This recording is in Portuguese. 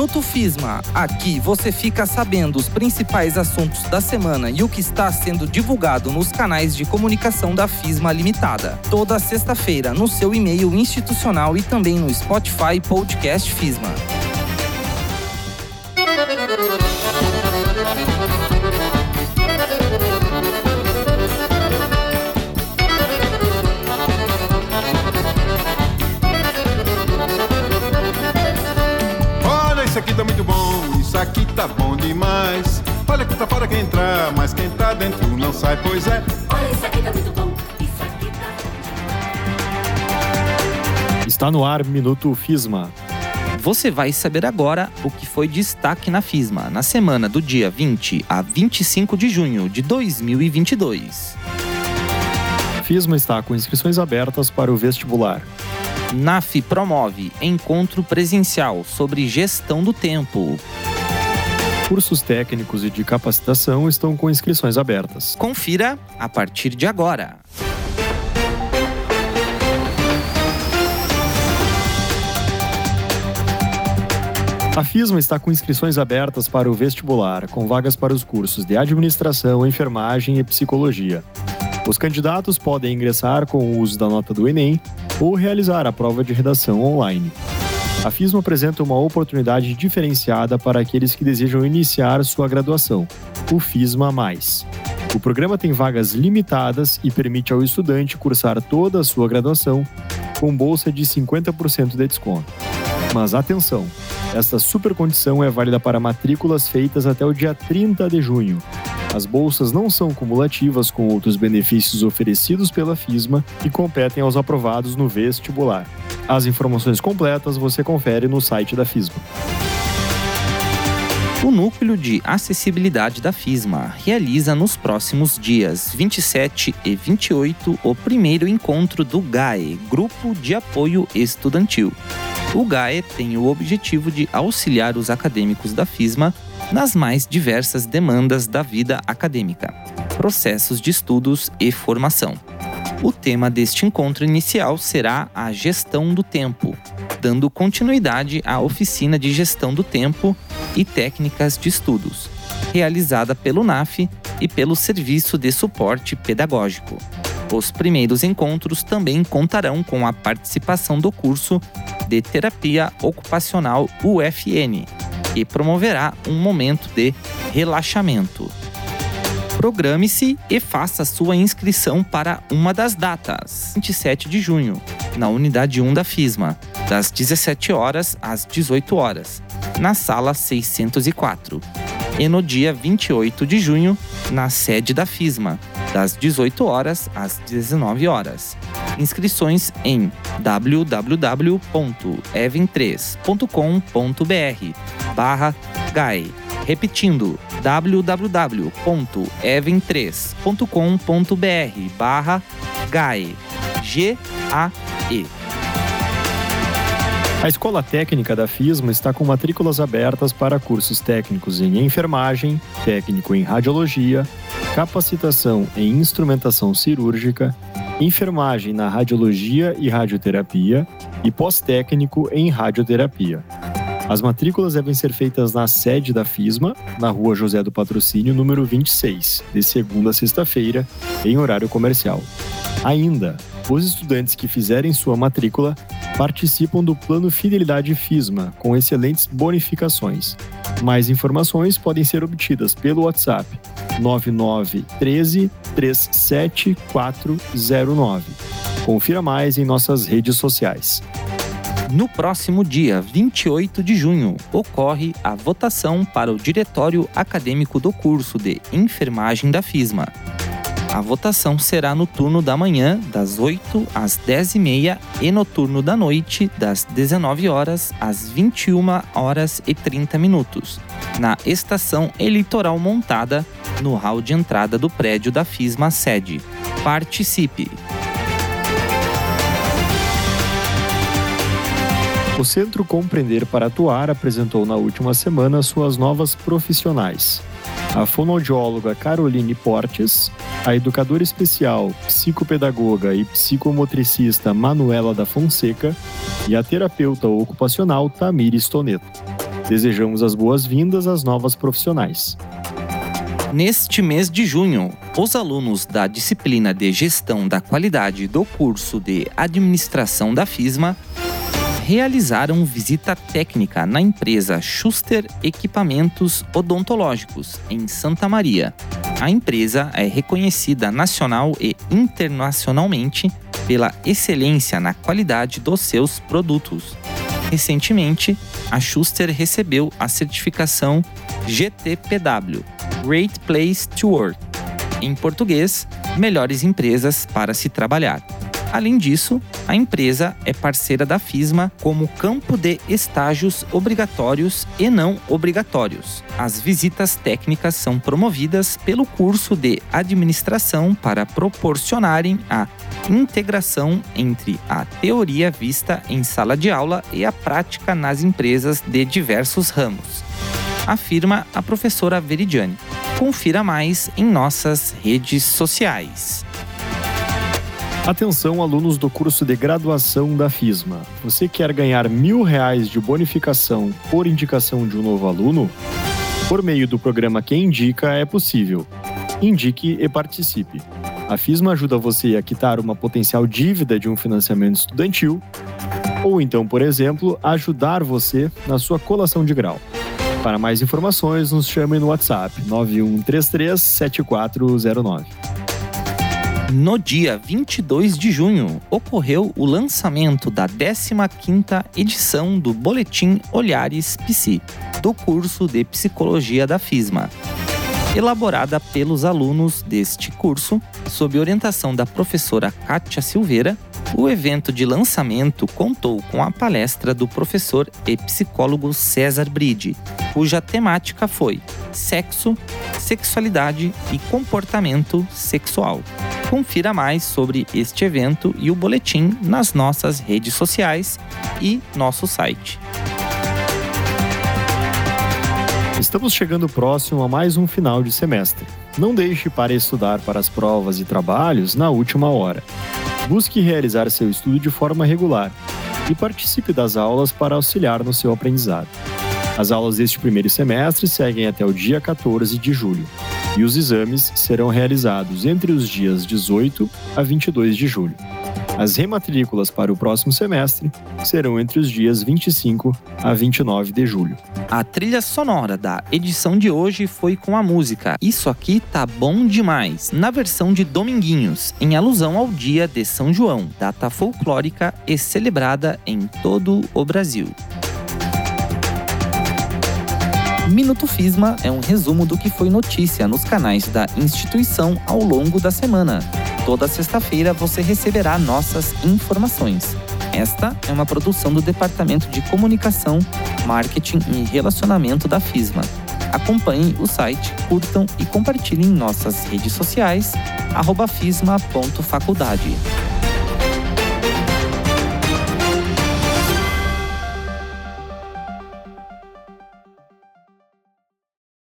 Minuto FISMA. Aqui você fica sabendo os principais assuntos da semana e o que está sendo divulgado nos canais de comunicação da FISMA Limitada. Toda sexta-feira no seu e-mail institucional e também no Spotify Podcast FISMA. Demais. Olha que tá fora quem entrar, mas quem tá dentro não sai, pois é. Olha, isso aqui tá muito bom. Isso aqui tá. Está no ar Minuto FISMA. Você vai saber agora o que foi destaque na FISMA na semana do dia 20 a 25 de junho de 2022. FISMA está com inscrições abertas para o vestibular. NAF promove encontro presencial sobre gestão do tempo. Cursos técnicos e de capacitação estão com inscrições abertas. Confira a partir de agora. A FISMA está com inscrições abertas para o vestibular, com vagas para os cursos de administração, enfermagem e psicologia. Os candidatos podem ingressar com o uso da nota do Enem ou realizar a prova de redação online. A FISMA apresenta uma oportunidade diferenciada para aqueles que desejam iniciar sua graduação, o FISMA. O programa tem vagas limitadas e permite ao estudante cursar toda a sua graduação com bolsa de 50% de desconto. Mas atenção, esta super condição é válida para matrículas feitas até o dia 30 de junho. As bolsas não são cumulativas com outros benefícios oferecidos pela FISMA e competem aos aprovados no vestibular. As informações completas você confere no site da FISMA. O Núcleo de Acessibilidade da FISMA realiza nos próximos dias 27 e 28 o primeiro encontro do GAE Grupo de Apoio Estudantil. O GAE tem o objetivo de auxiliar os acadêmicos da FISMA nas mais diversas demandas da vida acadêmica, processos de estudos e formação. O tema deste encontro inicial será a gestão do tempo, dando continuidade à oficina de gestão do tempo e técnicas de estudos, realizada pelo NAF e pelo Serviço de Suporte Pedagógico. Os primeiros encontros também contarão com a participação do curso de Terapia Ocupacional UFN e promoverá um momento de relaxamento. Programe-se e faça sua inscrição para uma das datas, 27 de junho, na unidade 1 da FISMA, das 17 horas às 18 horas, na sala 604. E no dia 28 de junho, na sede da FISMA, das 18 horas às 19 horas. Inscrições em www.even3.com.br barra GAE. Repetindo, www.even3.com.br barra GAE. G-A-E. A Escola Técnica da FISMA está com matrículas abertas para cursos técnicos em enfermagem, técnico em radiologia, capacitação em instrumentação cirúrgica, enfermagem na radiologia e radioterapia e pós-técnico em radioterapia. As matrículas devem ser feitas na sede da FISMA, na rua José do Patrocínio, número 26, de segunda a sexta-feira, em horário comercial. Ainda, os estudantes que fizerem sua matrícula participam do Plano Fidelidade FISMA, com excelentes bonificações. Mais informações podem ser obtidas pelo WhatsApp 9913 37409. Confira mais em nossas redes sociais. No próximo dia 28 de junho, ocorre a votação para o Diretório Acadêmico do curso de Enfermagem da FISMA. A votação será no turno da manhã, das 8 às 10h30, e no turno da noite, das 19 horas às 21 horas e 30 minutos, na estação eleitoral montada no hall de entrada do prédio da FISMA sede. Participe! O Centro Compreender para Atuar apresentou na última semana suas novas profissionais. A fonoaudióloga Caroline Portes, a educadora especial, psicopedagoga e psicomotricista Manuela da Fonseca e a terapeuta ocupacional Tamires Toneto. Desejamos as boas-vindas às novas profissionais. Neste mês de junho, os alunos da disciplina de Gestão da Qualidade do curso de Administração da FISMA realizaram visita técnica na empresa Schuster Equipamentos Odontológicos, em Santa Maria. A empresa é reconhecida nacional e internacionalmente pela excelência na qualidade dos seus produtos. Recentemente, a Schuster recebeu a certificação GTPW Great Place to Work em português, Melhores Empresas para se Trabalhar. Além disso, a empresa é parceira da FISMA como campo de estágios obrigatórios e não obrigatórios. As visitas técnicas são promovidas pelo curso de administração para proporcionarem a integração entre a teoria vista em sala de aula e a prática nas empresas de diversos ramos, afirma a professora Veridiane. Confira mais em nossas redes sociais. Atenção, alunos do curso de graduação da FISMA. Você quer ganhar mil reais de bonificação por indicação de um novo aluno? Por meio do programa Quem Indica é possível. Indique e participe. A FISMA ajuda você a quitar uma potencial dívida de um financiamento estudantil, ou então, por exemplo, ajudar você na sua colação de grau. Para mais informações, nos chame no WhatsApp 9133 7409. No dia 22 de junho, ocorreu o lançamento da 15ª edição do Boletim Olhares Psi, do curso de Psicologia da FISMA. Elaborada pelos alunos deste curso, sob orientação da professora Kátia Silveira, o evento de lançamento contou com a palestra do professor e psicólogo César Bride, cuja temática foi Sexo, Sexualidade e Comportamento Sexual. Confira mais sobre este evento e o boletim nas nossas redes sociais e nosso site. Estamos chegando próximo a mais um final de semestre. Não deixe para estudar para as provas e trabalhos na última hora. Busque realizar seu estudo de forma regular e participe das aulas para auxiliar no seu aprendizado. As aulas deste primeiro semestre seguem até o dia 14 de julho e os exames serão realizados entre os dias 18 a 22 de julho. As rematrículas para o próximo semestre serão entre os dias 25 a 29 de julho. A trilha sonora da edição de hoje foi com a música Isso Aqui Tá Bom Demais, na versão de Dominguinhos, em alusão ao dia de São João, data folclórica e celebrada em todo o Brasil. Minuto Fisma é um resumo do que foi notícia nos canais da instituição ao longo da semana. Toda sexta-feira você receberá nossas informações. Esta é uma produção do Departamento de Comunicação, Marketing e Relacionamento da FISMA. Acompanhem o site, curtam e compartilhem nossas redes sociais, fisma.faculdade.